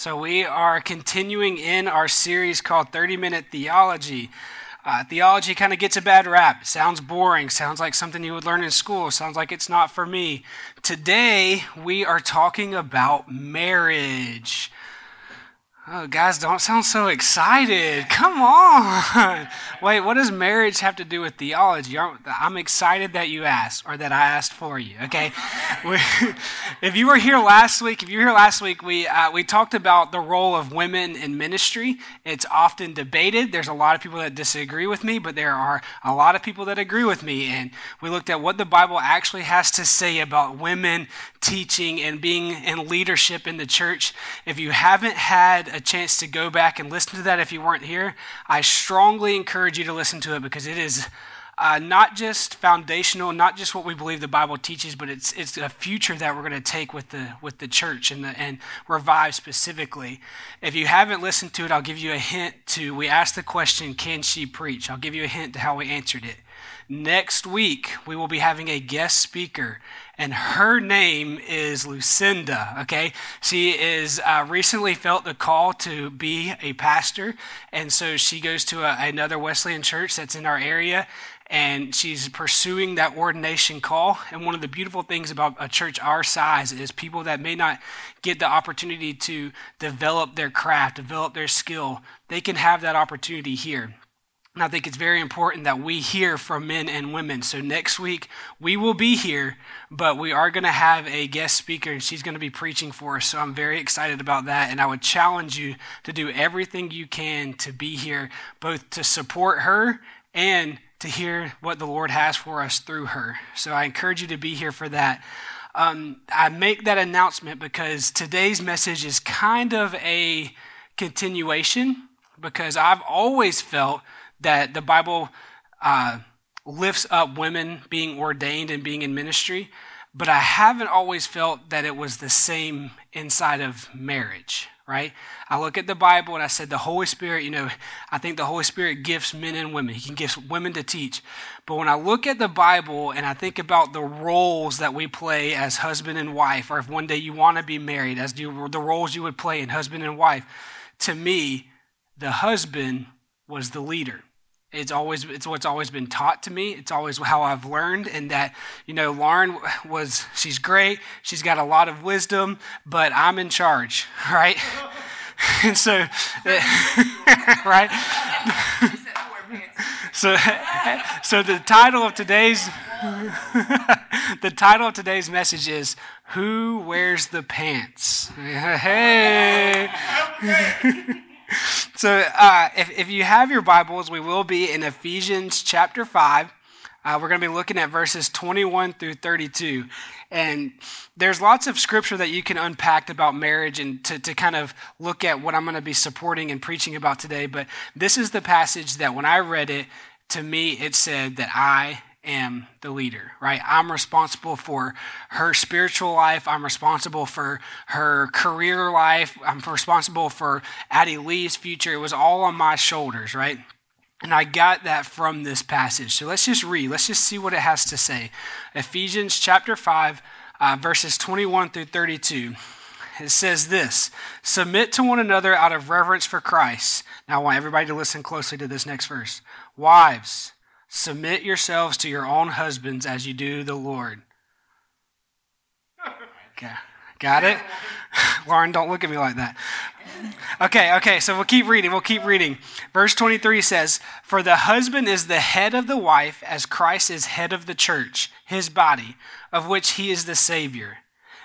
So, we are continuing in our series called 30 Minute Theology. Uh, theology kind of gets a bad rap. sounds boring. Sounds like something you would learn in school. Sounds like it's not for me. Today, we are talking about marriage. Oh, guys, don't sound so excited. Come on. Wait, what does marriage have to do with theology? I'm excited that you asked or that I asked for you, okay? if you were here last week, if you were here last week, we, uh, we talked about the role of women in ministry. It's often debated. There's a lot of people that disagree with me, but there are a lot of people that agree with me. And we looked at what the Bible actually has to say about women teaching and being in leadership in the church. If you haven't had a chance to go back and listen to that if you weren't here, I strongly encourage you to listen to it because it is uh, not just foundational, not just what we believe the Bible teaches, but it's it's a future that we're going to take with the with the church and the, and revive specifically. If you haven't listened to it, I'll give you a hint to. We asked the question, "Can she preach?" I'll give you a hint to how we answered it. Next week, we will be having a guest speaker, and her name is Lucinda. Okay, she is uh, recently felt the call to be a pastor, and so she goes to a, another Wesleyan church that's in our area, and she's pursuing that ordination call. And one of the beautiful things about a church our size is people that may not get the opportunity to develop their craft, develop their skill, they can have that opportunity here. And I think it's very important that we hear from men and women. So next week, we will be here, but we are going to have a guest speaker, and she's going to be preaching for us. So I'm very excited about that. And I would challenge you to do everything you can to be here, both to support her and to hear what the Lord has for us through her. So I encourage you to be here for that. Um, I make that announcement because today's message is kind of a continuation because I've always felt that the Bible uh, lifts up women being ordained and being in ministry, but I haven't always felt that it was the same inside of marriage, right? I look at the Bible and I said, the Holy Spirit, you know, I think the Holy Spirit gifts men and women. He can give women to teach. But when I look at the Bible and I think about the roles that we play as husband and wife, or if one day you want to be married, as do the roles you would play in husband and wife, to me, the husband was the leader it's always it's what's always been taught to me. It's always how I've learned, and that you know, Lauren was she's great. She's got a lot of wisdom, but I'm in charge, right? and so, right. so, so the title of today's the title of today's message is "Who Wears the Pants?" Hey so uh, if, if you have your Bibles, we will be in Ephesians chapter 5. Uh, we're going to be looking at verses 21 through 32. And there's lots of scripture that you can unpack about marriage and to, to kind of look at what I'm going to be supporting and preaching about today. But this is the passage that when I read it, to me, it said that I am the leader, right? I'm responsible for her spiritual life. I'm responsible for her career life. I'm responsible for Addie Lee's future. It was all on my shoulders, right? And I got that from this passage. So let's just read. Let's just see what it has to say. Ephesians chapter 5, uh, verses 21 through 32. It says this Submit to one another out of reverence for Christ. Now I want everybody to listen closely to this next verse. Wives, submit yourselves to your own husbands as you do the Lord. Okay. Got it? Lauren, don't look at me like that. Okay, okay, so we'll keep reading. We'll keep reading. Verse 23 says, For the husband is the head of the wife, as Christ is head of the church, his body, of which he is the Savior.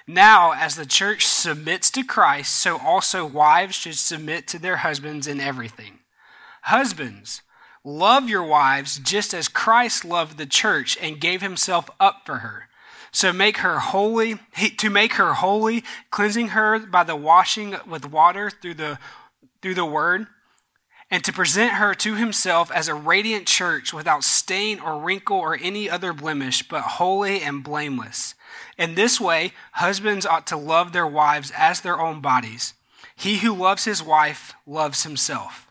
Now, as the church submits to Christ, so also wives should submit to their husbands in everything. Husbands, love your wives just as Christ loved the church and gave himself up for her. So make her holy, to make her holy, cleansing her by the washing with water through the, through the word, and to present her to himself as a radiant church without stain or wrinkle or any other blemish, but holy and blameless. In this way, husbands ought to love their wives as their own bodies. He who loves his wife loves himself.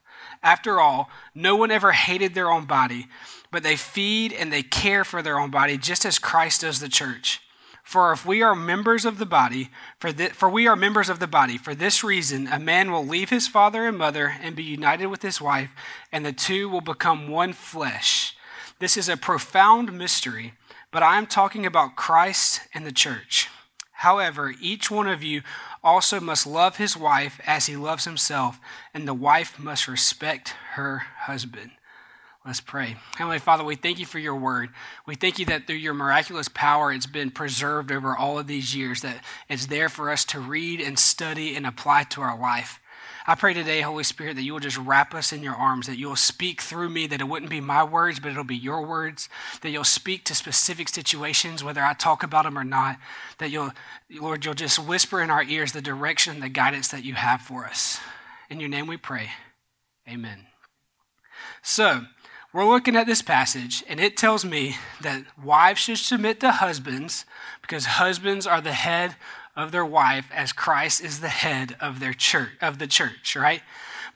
After all, no one ever hated their own body, but they feed and they care for their own body just as Christ does the church. For if we are members of the body, for, for we are members of the body, for this reason, a man will leave his father and mother and be united with his wife, and the two will become one flesh. This is a profound mystery but I am talking about Christ and the church. However, each one of you also must love his wife as he loves himself, and the wife must respect her husband. Let's pray. Heavenly Father, we thank you for your word. We thank you that through your miraculous power, it's been preserved over all of these years, that it's there for us to read and study and apply to our life. I pray today, Holy Spirit, that you will just wrap us in your arms, that you will speak through me, that it wouldn't be my words, but it'll be your words, that you'll speak to specific situations, whether I talk about them or not, that you'll, Lord, you'll just whisper in our ears the direction the guidance that you have for us. In your name we pray. Amen. So, we're looking at this passage, and it tells me that wives should submit to husbands because husbands are the head of their wife as Christ is the head of their church of the church, right?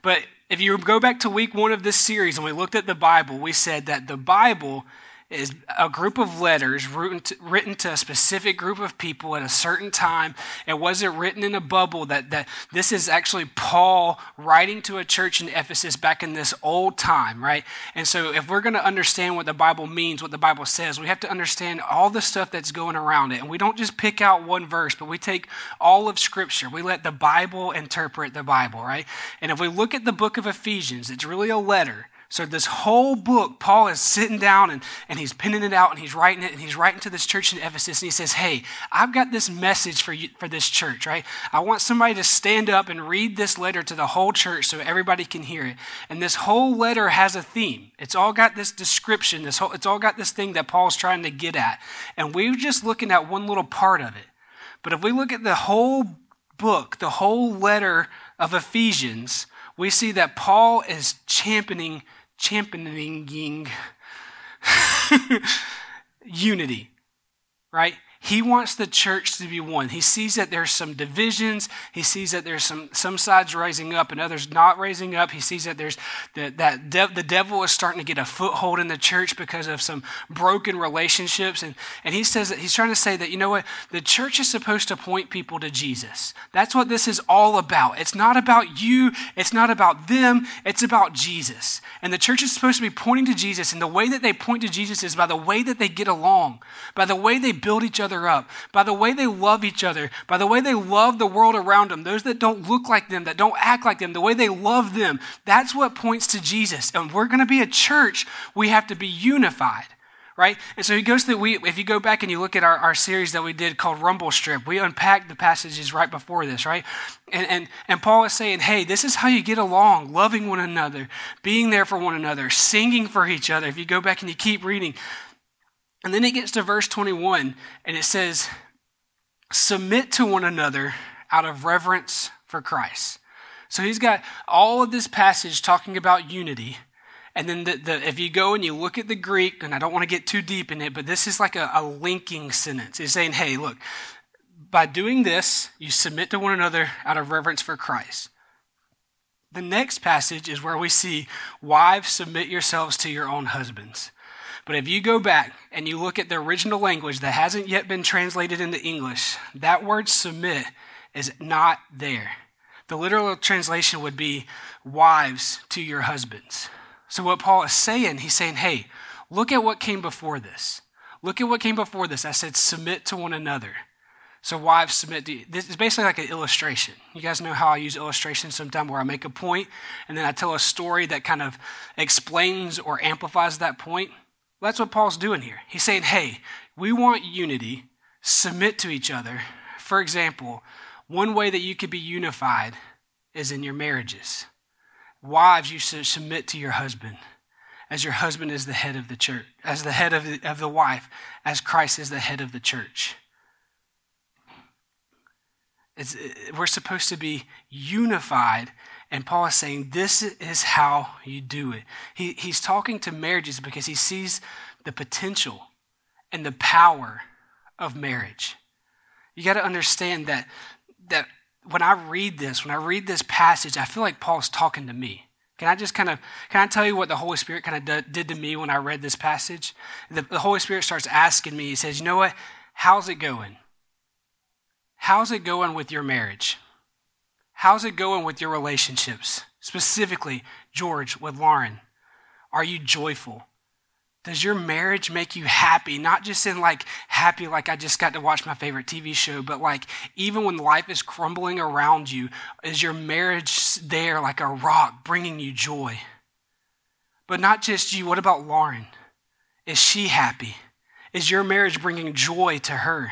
But if you go back to week 1 of this series and we looked at the Bible, we said that the Bible is a group of letters written to, written to, a specific group of people at a certain time. It wasn't written in a bubble. That, that this is actually Paul writing to a church in Ephesus back in this old time, right? And so, if we're going to understand what the Bible means, what the Bible says, we have to understand all the stuff that's going around it. And we don't just pick out one verse, but we take all of Scripture. We let the Bible interpret the Bible, right? And if we look at the book of Ephesians, it's really a letter so, this whole book, Paul is sitting down and, and he's penning it out and he's writing it and he's writing to this church in Ephesus and he says, Hey, I've got this message for, you, for this church, right? I want somebody to stand up and read this letter to the whole church so everybody can hear it. And this whole letter has a theme. It's all got this description, this whole, it's all got this thing that Paul's trying to get at. And we're just looking at one little part of it. But if we look at the whole book, the whole letter of Ephesians, we see that Paul is championing championing unity, right? He wants the church to be one. He sees that there's some divisions. He sees that there's some, some sides rising up and others not raising up. He sees that there's the, that de- the devil is starting to get a foothold in the church because of some broken relationships. And, and he says that he's trying to say that, you know what? The church is supposed to point people to Jesus. That's what this is all about. It's not about you. It's not about them. It's about Jesus. And the church is supposed to be pointing to Jesus. And the way that they point to Jesus is by the way that they get along, by the way they build each other other up, by the way they love each other, by the way they love the world around them, those that don't look like them, that don't act like them, the way they love them. That's what points to Jesus. And we're going to be a church, we have to be unified right? And so he goes through, we, if you go back and you look at our, our series that we did called Rumble Strip, we unpacked the passages right before this, right? And, and, and Paul is saying, hey, this is how you get along, loving one another, being there for one another, singing for each other. If you go back and you keep reading, and then it gets to verse 21, and it says, Submit to one another out of reverence for Christ. So he's got all of this passage talking about unity. And then the, the, if you go and you look at the Greek, and I don't want to get too deep in it, but this is like a, a linking sentence. It's saying, hey, look, by doing this, you submit to one another out of reverence for Christ. The next passage is where we see, wives, submit yourselves to your own husbands. But if you go back and you look at the original language that hasn't yet been translated into English, that word submit is not there. The literal translation would be wives to your husbands. So, what Paul is saying, he's saying, hey, look at what came before this. Look at what came before this. I said, submit to one another. So wives submit to you. This is basically like an illustration. You guys know how I use illustrations sometimes where I make a point and then I tell a story that kind of explains or amplifies that point. Well, that's what Paul's doing here. He's saying, hey, we want unity, submit to each other. For example, one way that you could be unified is in your marriages. Wives, you should submit to your husband as your husband is the head of the church, as the head of the, of the wife, as Christ is the head of the church. It's, we're supposed to be unified. And Paul is saying, this is how you do it. He, he's talking to marriages because he sees the potential and the power of marriage. You got to understand that, that when I read this, when I read this passage, I feel like Paul's talking to me. Can I just kind of, can I tell you what the Holy Spirit kind of did to me when I read this passage? The, the Holy Spirit starts asking me, he says, you know what? How's it going? How's it going with your marriage? How's it going with your relationships? Specifically, George, with Lauren. Are you joyful? Does your marriage make you happy? Not just in like happy, like I just got to watch my favorite TV show, but like even when life is crumbling around you, is your marriage there like a rock bringing you joy? But not just you, what about Lauren? Is she happy? Is your marriage bringing joy to her?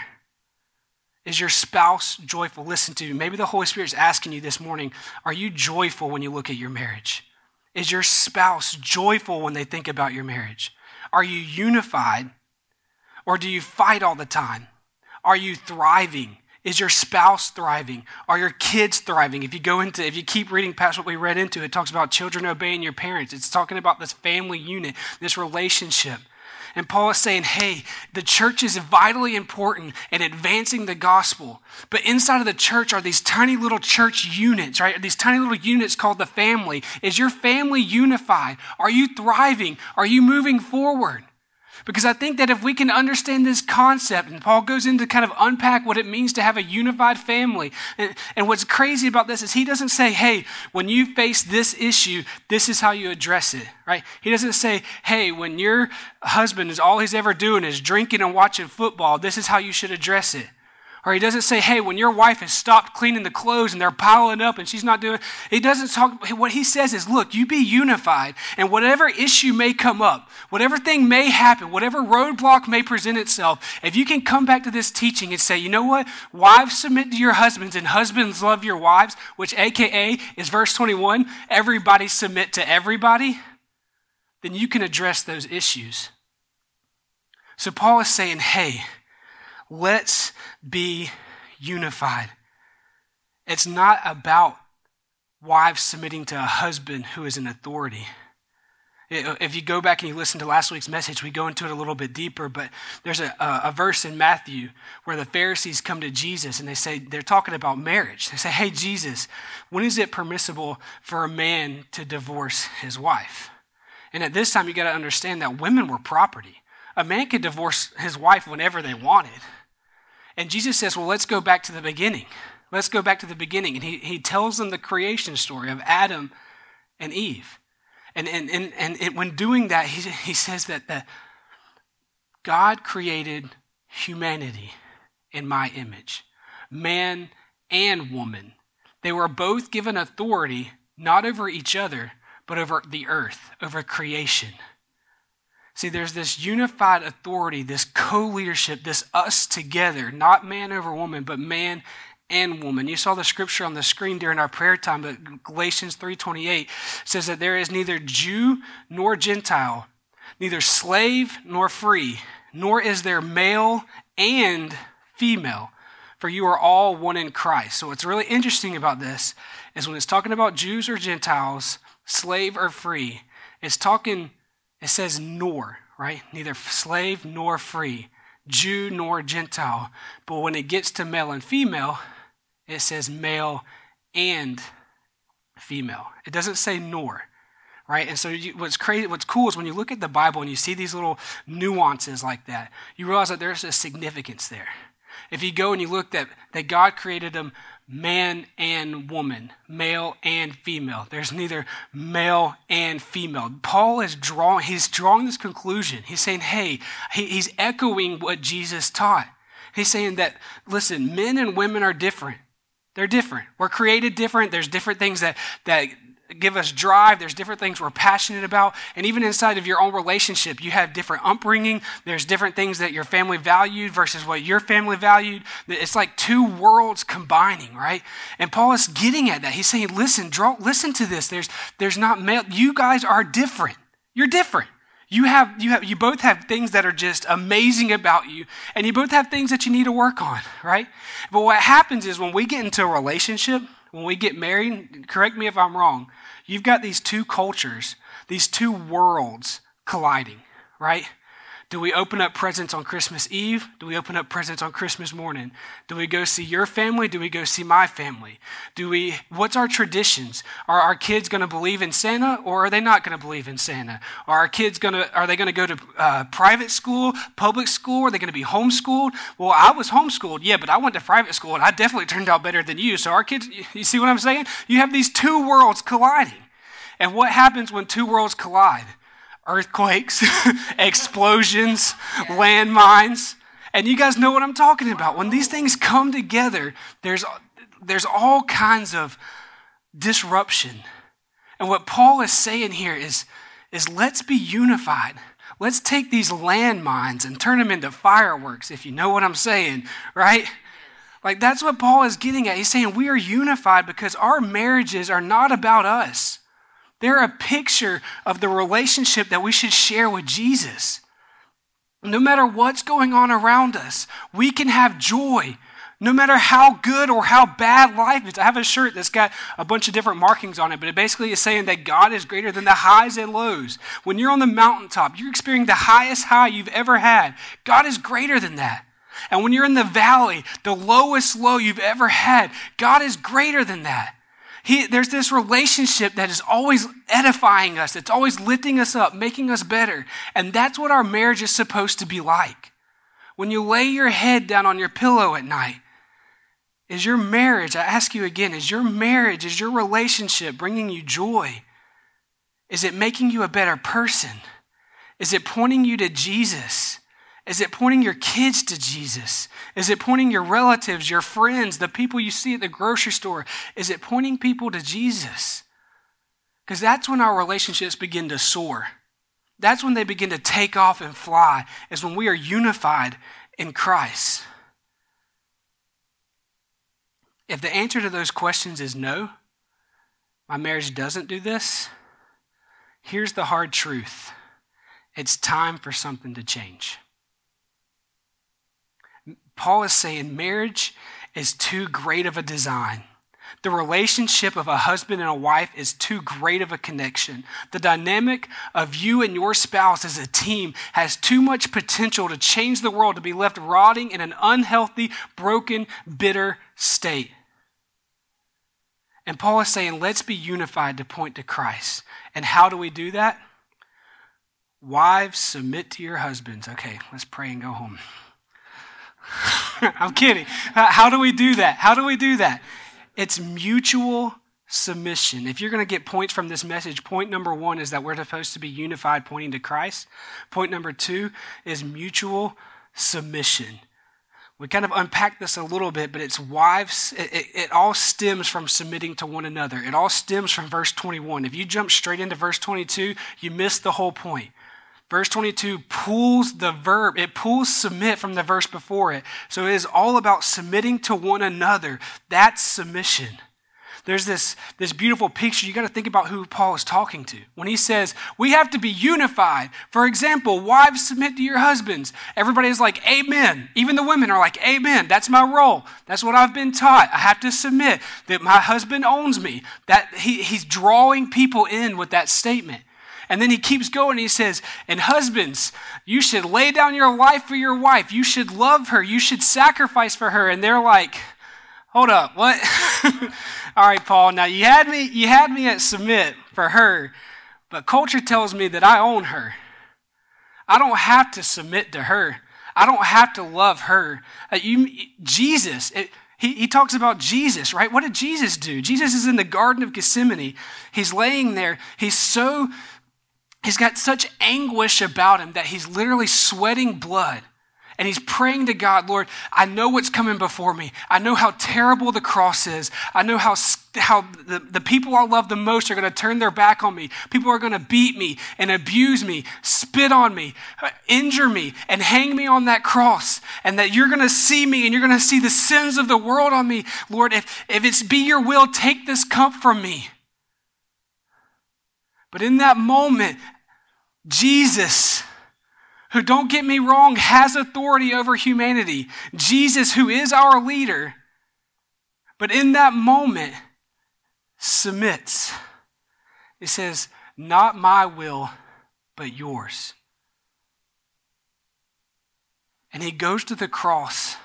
Is your spouse joyful? Listen to me. Maybe the Holy Spirit is asking you this morning Are you joyful when you look at your marriage? Is your spouse joyful when they think about your marriage? Are you unified or do you fight all the time? Are you thriving? Is your spouse thriving? Are your kids thriving? If you go into, if you keep reading past what we read into, it talks about children obeying your parents. It's talking about this family unit, this relationship. And Paul is saying, hey, the church is vitally important in advancing the gospel. But inside of the church are these tiny little church units, right? These tiny little units called the family. Is your family unified? Are you thriving? Are you moving forward? Because I think that if we can understand this concept, and Paul goes into kind of unpack what it means to have a unified family. And, and, what's crazy about this is he doesn't say, hey, when you face this issue, this is how you address it, right? He doesn't say, hey, when your husband is all he's ever doing is drinking and watching football, this is how you should address it. Or he doesn't say, hey, when your wife has stopped cleaning the clothes and they're piling up and she's not doing he doesn't talk what he says is, look, you be unified and whatever issue may come up, whatever thing may happen, whatever roadblock may present itself, if you can come back to this teaching and say, you know what? Wives submit to your husbands and husbands love your wives, which AKA is verse 21, everybody submit to everybody, then you can address those issues. So Paul is saying, hey, Let's be unified. It's not about wives submitting to a husband who is in authority. Uh, if you go back and you listen to last week's message, we go into it a little bit deeper, but there's a, a, verse in Matthew where the Pharisees come to Jesus and they say, they're talking about marriage. They say, Hey, Jesus, when is it permissible for a man to divorce his wife? And at this time, you got to understand that women were property. A man could divorce his wife whenever they wanted. And Jesus says, Well, let's go back to the beginning. Let's go back to the beginning. And he, he tells them the creation story of Adam and Eve. And, and, and, and it, when doing that, he, he says that the, God created humanity in my image, man and woman. They were both given authority not over each other, but over the earth, over creation. See, there's this unified authority, this co leadership, this us together, not man over woman, but man and woman. You saw the scripture on the screen during our prayer time, but Galatians 3:28 says that there is neither Jew nor Gentile, neither slave nor free, nor is there male and female, for you are all one in Christ. So what's really interesting about this is when it's talking about Jews or Gentiles, slave or free, it's talking, it says nor, right? Neither slave nor free, Jew nor Gentile. But when it gets to male and female, it says male and female. It doesn't say nor right? And so you, what's crazy, what's cool is when you look at the Bible and you see these little nuances like that, you realize that there's a significance there. If you go and you look that that God created them man and woman, male and female. There's neither male and female. Paul is drawing, he's drawing this conclusion. He's saying, hey, he's echoing what Jesus taught. He's saying that, listen, men and women are different. They're different. We're created different. There's different things that, that give us drive. There's different things we're passionate about. And even inside of your own relationship, you have different upbringing. There's different things that your family valued versus what your family valued. It's like two worlds combining, right? And Paul is getting at that. He's saying, listen, draw, listen to this. There's, there's not male. You guys are different. You're different. You have, you have, you both have things that are just amazing about you, and you both have things that you need to work on, right? But what happens is when we get into a relationship, when we get married, correct me if I'm wrong, you've got these two cultures, these two worlds colliding, right? Do we open up presents on Christmas Eve? Do we open up presents on Christmas morning? Do we go see your family? Do we go see my family? Do we what's our traditions? Are our kids going to believe in Santa or are they not going to believe in Santa? Are our kids going to are they going to go to uh, private school, public school? Are they going to be homeschooled? Well, I was homeschooled, yeah, but I went to private school and I definitely turned out better than you. So our kids, you see what I'm saying? You have these two worlds colliding. And what happens when two worlds collide? Earthquakes, explosions, landmines. And you guys know what I'm talking about. When these things come together, there's, there's all kinds of disruption. And what Paul is saying here is, is let's be unified. Let's take these landmines and turn them into fireworks, if you know what I'm saying, right? Like that's what Paul is getting at. He's saying we are unified because our marriages are not about us. They're a picture of the relationship that we should share with Jesus. No matter what's going on around us, we can have joy. No matter how good or how bad life is. I have a shirt that's got a bunch of different markings on it, but it basically is saying that God is greater than the highs and lows. When you're on the mountaintop, you're experiencing the highest high you've ever had. God is greater than that. And when you're in the valley, the lowest low you've ever had, God is greater than that. He, there's this relationship that is always edifying us, it's always lifting us up, making us better. And that's what our marriage is supposed to be like. When you lay your head down on your pillow at night, is your marriage, I ask you again, is your marriage, is your relationship bringing you joy? Is it making you a better person? Is it pointing you to Jesus? Is it pointing your kids to Jesus? Is it pointing your relatives, your friends, the people you see at the grocery store? Is it pointing people to Jesus? Because that's when our relationships begin to soar. That's when they begin to take off and fly, is when we are unified in Christ. If the answer to those questions is no, my marriage doesn't do this, here's the hard truth it's time for something to change. Paul is saying marriage is too great of a design. The relationship of a husband and a wife is too great of a connection. The dynamic of you and your spouse as a team has too much potential to change the world, to be left rotting in an unhealthy, broken, bitter state. And Paul is saying, let's be unified to point to Christ. And how do we do that? Wives, submit to your husbands. Okay, let's pray and go home. I'm kidding. Uh, how do we do that? How do we do that? It's mutual submission. If you're going to get points from this message, point number one is that we're supposed to be unified, pointing to Christ. Point number two is mutual submission. We kind of unpack this a little bit, but it's wives. It, it, it, all stems from submitting to one another. It all stems from verse 21. If you jump straight into verse 22, you miss the whole point. Verse 22 pulls the verb, it pulls submit from the verse before it. So it is all about submitting to one another. That's submission. There's this, this beautiful picture. You got to think about who Paul is talking to. When he says, we have to be unified. For example, wives submit to your husbands. Everybody is like, Amen. Even the women are like, Amen. That's my role. That's what I've been taught. I have to submit that my husband owns me. That he, he's drawing people in with that statement. And then he keeps going. He says, And husbands, you should lay down your life for your wife. You should love her. You should sacrifice for her. And they're like, Hold up, what? All right, Paul. Now you had me, you had me at submit for her, but culture tells me that I own her. I don't have to submit to her. I don't have to love her. Uh, you, Jesus, it, he, he talks about Jesus, right? What did Jesus do? Jesus is in the Garden of Gethsemane. He's laying there. He's so, he's got such anguish about him that he's literally sweating blood and he's praying to God, Lord, I know what's coming before me. I know how terrible the cross is. I know how, how the, the people I love the most are going to turn their back on me. People are going to beat me and abuse me, spit on me, uh, injure me, and hang me on that cross. And that you're going to see me and you're going to see the sins of the world on me. Lord, if, if it's be your will, take this cup from me. But in that moment, Jesus who, don't get me wrong, has authority over humanity. Jesus, who is our leader, but in that moment, submits. It says, Not my will, but yours. And he goes to the cross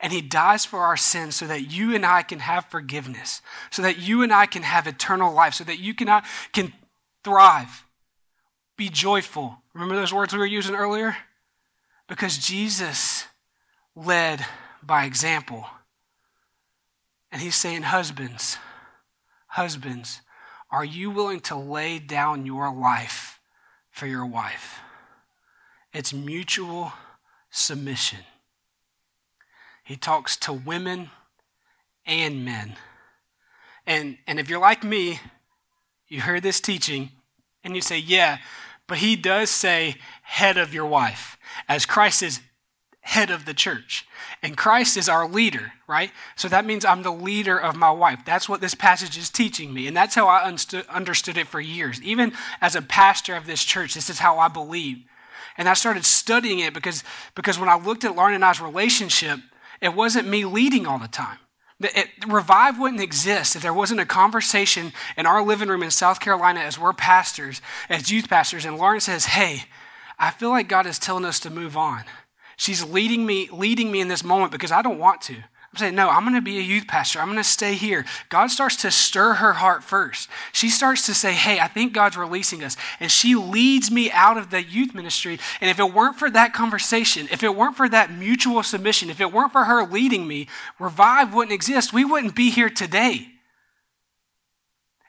and he dies for our sins so that you and I can have forgiveness, so that you and I can have eternal life, so that you can, can thrive, be joyful, Remember those words we were using earlier? Because Jesus led by example. And he's saying, Husbands, husbands, are you willing to lay down your life for your wife? It's mutual submission. He talks to women and men. And, and if you're like me, you heard this teaching and you say, Yeah, but he does say head of your wife, as Christ is head of the church. And Christ is our leader, right? So that means I'm the leader of my wife. That's what this passage is teaching me. And that's how I understood it for years. Even as a pastor of this church, this is how I believe. And I started studying it because, because when I looked at Lauren and I's relationship, it wasn't me leading all the time. It, revive wouldn't exist if there wasn't a conversation in our living room in South Carolina as we're pastors, as youth pastors, and Lauren says, Hey, I feel like God is telling us to move on. She's leading me, leading me in this moment because I don't want to. Saying, no, I'm going to be a youth pastor. I'm going to stay here. God starts to stir her heart first. She starts to say, hey, I think God's releasing us. And she leads me out of the youth ministry. And if it weren't for that conversation, if it weren't for that mutual submission, if it weren't for her leading me, Revive wouldn't exist. We wouldn't be here today.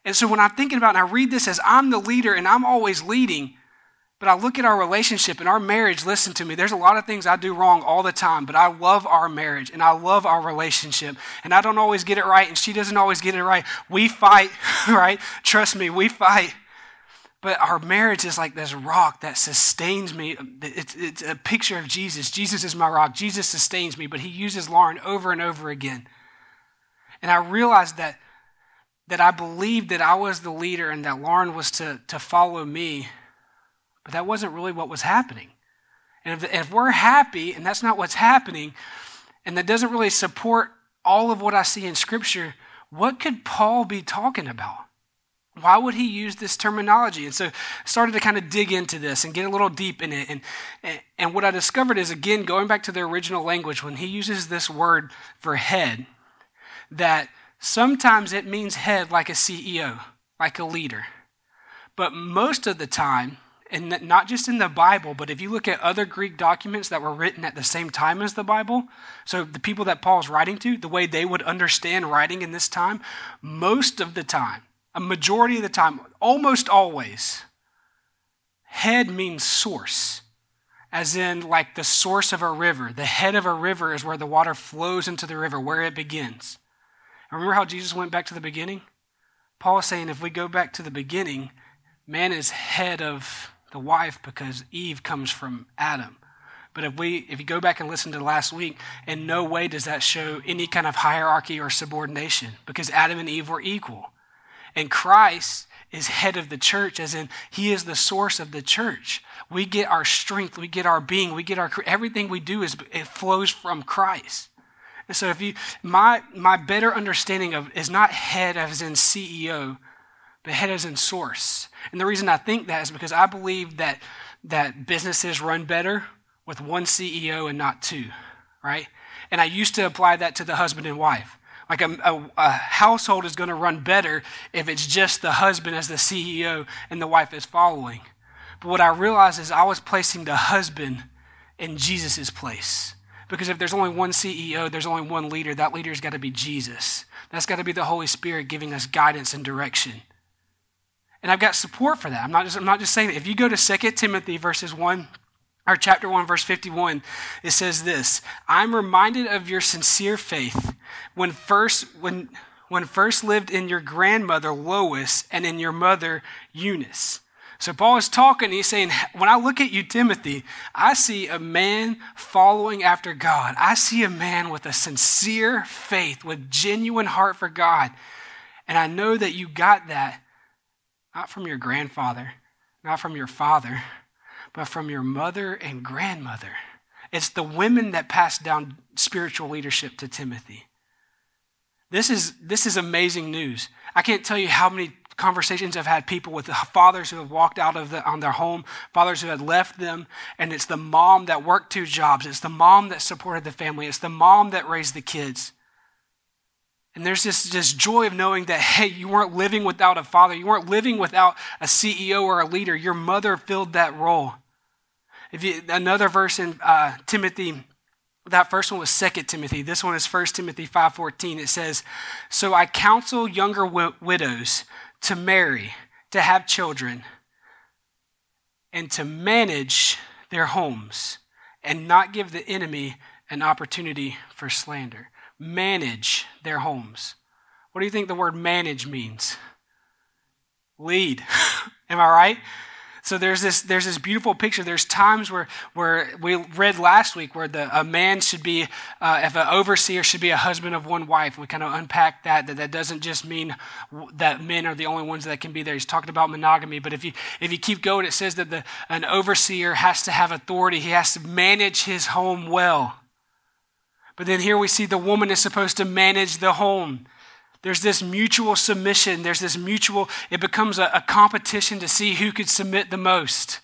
And so when I'm thinking about and I read this as I'm the leader and I'm always leading, but I look at our relationship and our marriage, listen to me, there's a lot of things I do wrong all the time, but I love our marriage and I love our relationship. And I don't always get it right, and she doesn't always get it right. We fight, right? Trust me, we fight. But our marriage is like this rock that sustains me. It's, it's a picture of Jesus. Jesus is my rock. Jesus sustains me, but he uses Lauren over and over again. And I realized that, that I believed that I was the leader and that Lauren was to, to follow me but that wasn't really what was happening. And if, if we're happy and that's not what's happening, and that doesn't really support all of what I see in Scripture, what could Paul be talking about? Why would he use this terminology? And so I started to kind of dig into this and get a little deep in it. And, and what I discovered is, again, going back to the original language, when he uses this word for head, that sometimes it means head like a CEO, like a leader. But most of the time, and not just in the Bible, but if you look at other Greek documents that were written at the same time as the Bible, so the people that Paul's writing to, the way they would understand writing in this time, most of the time, a majority of the time, almost always, head means source, as in like the source of a river. The head of a river is where the water flows into the river, where it begins. Remember how Jesus went back to the beginning? Paul is saying if we go back to the beginning, man is head of the wife because Eve comes from Adam. But if we if you go back and listen to last week, in no way does that show any kind of hierarchy or subordination because Adam and Eve were equal. And Christ is head of the church as in he is the source of the church. We get our strength, we get our being, we get our everything we do is it flows from Christ. And so if you my my better understanding of is not head as in CEO, but head as in source. And the reason I think that is because I believe that, that businesses run better with one CEO and not two, right? And I used to apply that to the husband and wife. Like a, a, a household is going to run better if it's just the husband as the CEO and the wife is following. But what I realized is I was placing the husband in Jesus' place. Because if there's only one CEO, there's only one leader, that leader's got to be Jesus. That's got to be the Holy Spirit giving us guidance and direction. And I've got support for that. I'm not just, I'm not just saying that. If you go to 2 Timothy verses 1 or chapter 1 verse 51 it says this i'm reminded of your sincere faith when first when when first lived in your grandmother lois and in your mother eunice so paul is talking he's saying when i look at you timothy i see a man following after god i see a man with a sincere faith with genuine heart for god and i know that you got that not from your grandfather not from your father but from your mother and grandmother. It's the women that passed down spiritual leadership to Timothy. This is, this is amazing news. I can't tell you how many conversations I've had people with fathers who have walked out of the, on their home, fathers who had left them, and it's the mom that worked two jobs. It's the mom that supported the family. It's the mom that raised the kids. And there's this, this joy of knowing that, hey, you weren't living without a father. You weren't living without a CEO or a leader. Your mother filled that role. If you, another verse in uh, Timothy, that first one was Second Timothy. This one is First Timothy 5.14. It says, So I counsel younger widows to marry, to have children, and to manage their homes, and not give the enemy an opportunity for slander manage their homes. What do you think the word manage means? Lead. Am I right? So there's this there's this beautiful picture. There's times where where we read last week where the a man should be uh, if an overseer should be a husband of one wife. We kind of unpack that that that doesn't just mean that men are the only ones that can be there. He's talking about monogamy, but if you if you keep going, it says that the an overseer has to have authority. He has to manage his home well. But then here we see the woman is supposed to manage the home. There's this mutual submission. There's this mutual, it becomes a, a, competition to see who could submit the most.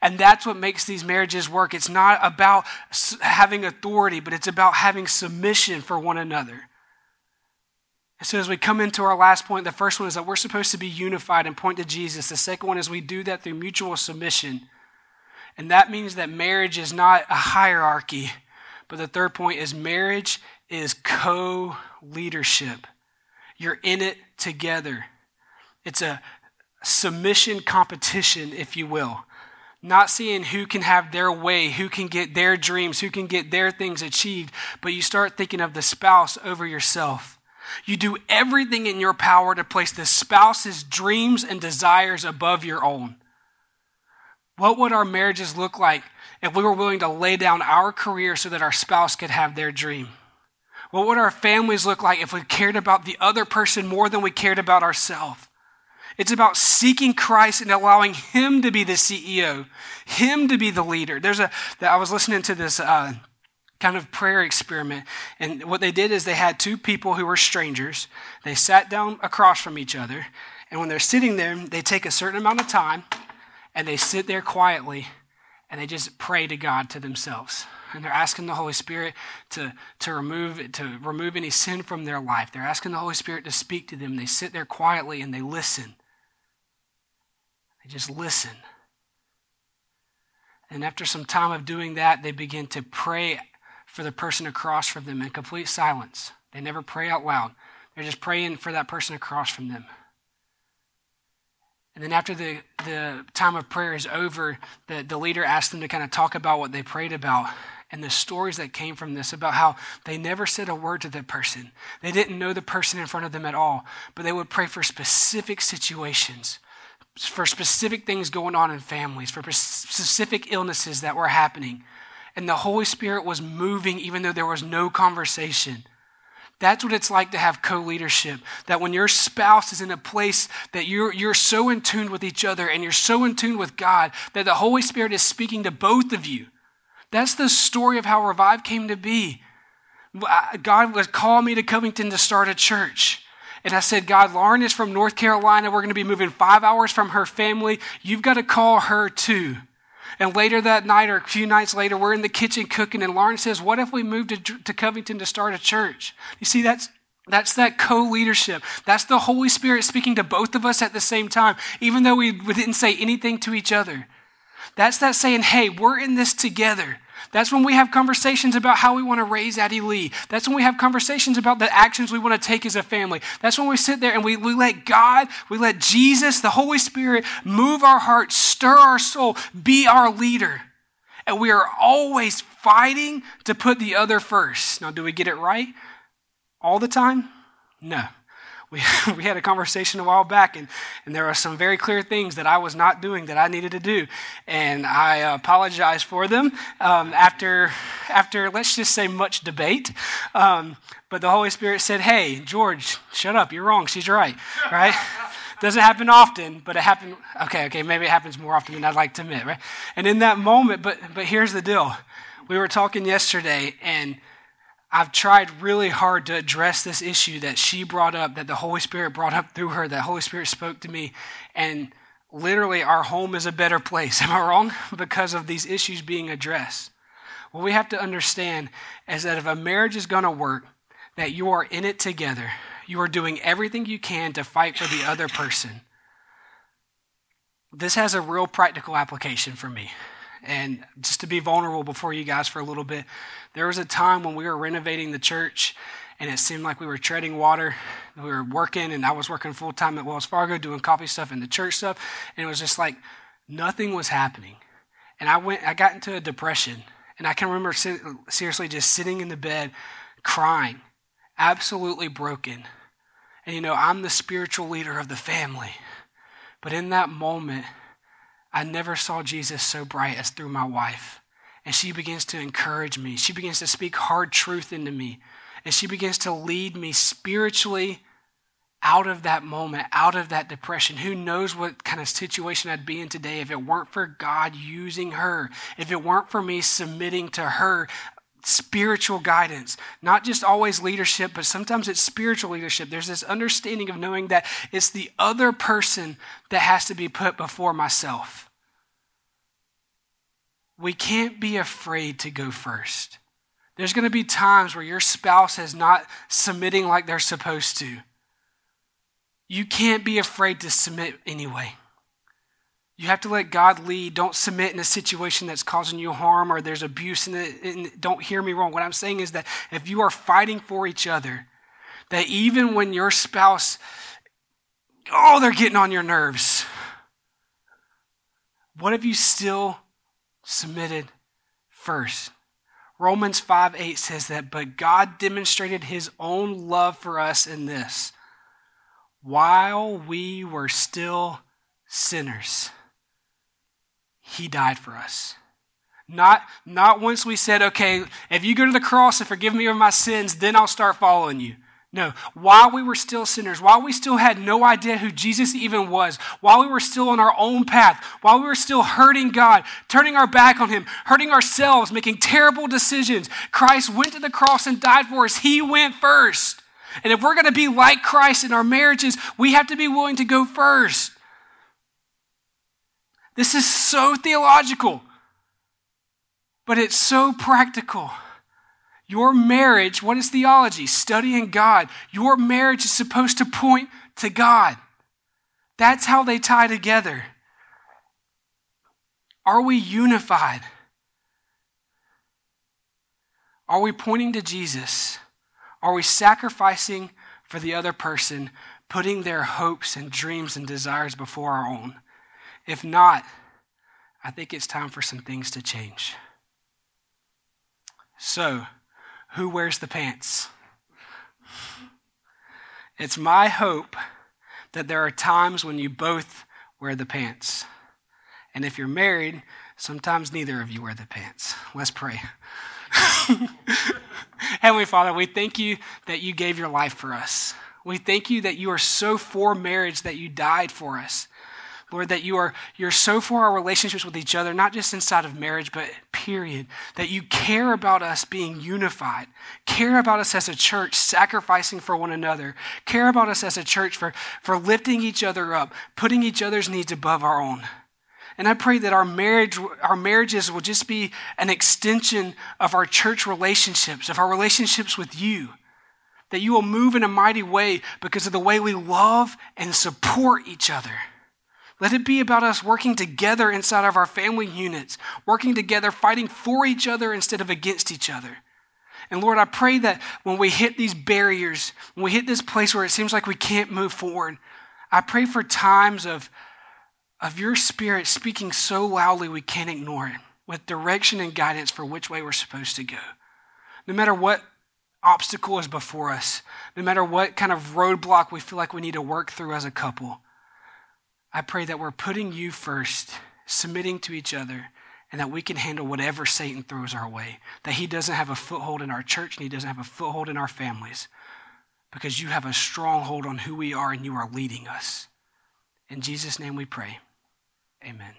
And that's what makes these marriages work. It's not about having authority, but it's about having submission for one another. And so, as we come into our last point, the first one is that we're supposed to be unified and point to Jesus. The second one is we do that through mutual submission. And that means that marriage is not a hierarchy, but the third point is marriage is co leadership. You're in it together. It's a submission competition, if you will. Not seeing who can have their way, who can get their dreams, who can get their things achieved, but you start thinking of the spouse over yourself. You do everything in your power to place the spouse's dreams and desires above your own. What would our marriages look like if we were willing to lay down our career so that our spouse could have their dream? What would our families look like if we cared about the other person more than we cared about ourselves? It's about seeking Christ and allowing Him to be the CEO, Him to be the leader. There's a, I was listening to this uh, kind of prayer experiment, and what they did is they had two people who were strangers. They sat down across from each other, and when they're sitting there, they take a certain amount of time and they sit there quietly and they just pray to God to themselves. And they're asking the Holy Spirit to, to, remove, to remove any sin from their life. They're asking the Holy Spirit to speak to them. They sit there quietly and they listen. They just listen. And after some time of doing that, they begin to pray for the person across from them in complete silence. They never pray out loud. They're just praying for that person across from them. And then after the, the time of prayer is over, the, the leader asked them to kind of talk about what they prayed about and the stories that came from this about how they never said a word to the person. They didn't know the person in front of them at all, but they would pray for specific situations, for specific things going on in families, for specific illnesses that were happening. And the Holy Spirit was moving even though there was no conversation. That's what it's like to have co leadership. That when your spouse is in a place that you're, you're so in tune with each other and you're so in tune with God that the Holy Spirit is speaking to both of you. That's the story of how Revive came to be. God was called me to Covington to start a church. And I said, God, Lauren is from North Carolina. We're going to be moving five hours from her family. You've got to call her too. And later that night, or a few nights later, we're in the kitchen cooking, and Lauren says, What if we moved to, to Covington to start a church? You see, that's, that's that co leadership. That's the Holy Spirit speaking to both of us at the same time, even though we didn't say anything to each other. That's that saying, Hey, we're in this together. That's when we have conversations about how we want to raise Addie Lee. That's when we have conversations about the actions we want to take as a family. That's when we sit there and we, we let God, we let Jesus, the Holy Spirit, move our hearts, stir our soul, be our leader. And we are always fighting to put the other first. Now, do we get it right all the time? No we, we had a conversation a while back, and, and there are some very clear things that I was not doing that I needed to do. And I apologize for them um, after, after, let's just say, much debate. Um, but the Holy Spirit said, Hey, George, shut up. You're wrong. She's right. Right? Doesn't happen often, but it happened. Okay, okay, maybe it happens more often than I'd like to admit, right? And in that moment, but but here's the deal. We were talking yesterday, and I've tried really hard to address this issue that she brought up, that the Holy Spirit brought up through her, that Holy Spirit spoke to me. And literally, our home is a better place. Am I wrong? because of these issues being addressed. What we have to understand is that if a marriage is going to work, that you are in it together. You are doing everything you can to fight for the other person. This has a real practical application for me. And just to be vulnerable before you guys for a little bit, there was a time when we were renovating the church and it seemed like we were treading water. We were working, and I was working full time at Wells Fargo doing coffee stuff and the church stuff. And it was just like nothing was happening. And I went, I got into a depression. And I can remember seriously just sitting in the bed crying, absolutely broken. And you know, I'm the spiritual leader of the family. But in that moment, I never saw Jesus so bright as through my wife. And she begins to encourage me. She begins to speak hard truth into me. And she begins to lead me spiritually out of that moment, out of that depression. Who knows what kind of situation I'd be in today if it weren't for God using her, if it weren't for me submitting to her spiritual guidance, not just always leadership, but sometimes it's spiritual leadership. There's this understanding of knowing that it's the other person that has to be put before myself. We can't be afraid to go first. There's going to be times where your spouse is not submitting like they're supposed to. You can't be afraid to submit anyway. You have to let God lead. Don't submit in a situation that's causing you harm or there's abuse in it. And don't hear me wrong. What I'm saying is that if you are fighting for each other, that even when your spouse, oh, they're getting on your nerves, what if you still submitted first? Romans 5 8 says that, but God demonstrated his own love for us in this while we were still sinners he died for us. Not, not once we said, okay, if you go to the cross and forgive me of my sins, then I'll start following you. No, while we were still sinners, while we still had no idea who Jesus even was, while we were still on our own path, while we were still hurting God, turning our back on Him, hurting ourselves, making terrible decisions, Christ went to the cross and died for us. He went first. And if we're going to be like Christ in our marriages, we have to be willing to go first. This is so theological, but it's so practical. Your marriage, what is theology? Studying God. Your marriage is supposed to point to God. That's how they tie together. Are we unified? Are we pointing to Jesus? Are we sacrificing for the other person, putting their hopes and dreams and desires before our own? If not, I think it's time for some things to change. So, who wears the pants? It's my hope that there are times when you both wear the pants. And if you're married, sometimes neither of you wear the pants. Let's pray. Heavenly Father, we thank you that you gave your life for us. We thank you that you are so for marriage that you died for us. Lord, that you are you're so for our relationships with each other, not just inside of marriage, but period. That you care about us being unified, care about us as a church sacrificing for one another, care about us as a church for, for lifting each other up, putting each other's needs above our own. And I pray that our marriage, our marriages will just be an extension of our church relationships, of our relationships with you. That you will move in a mighty way because of the way we love and support each other. Let it be about us working together inside of our family units, working together, fighting for each other instead of against each other. And Lord, I pray that when we hit these barriers, when we hit this place where it seems like we can't move forward, I pray for times of, of your spirit speaking so loudly we can't ignore it, with direction and guidance for which way we're supposed to go. No matter what obstacle is before us, no matter what kind of roadblock we feel like we need to work through as a couple, I pray that we're putting you first, submitting to each other, and that we can handle whatever Satan throws our way. That he doesn't have a foothold in our church and he doesn't have a foothold in our families because you have a stronghold on who we are and you are leading us. In Jesus' name we pray. Amen.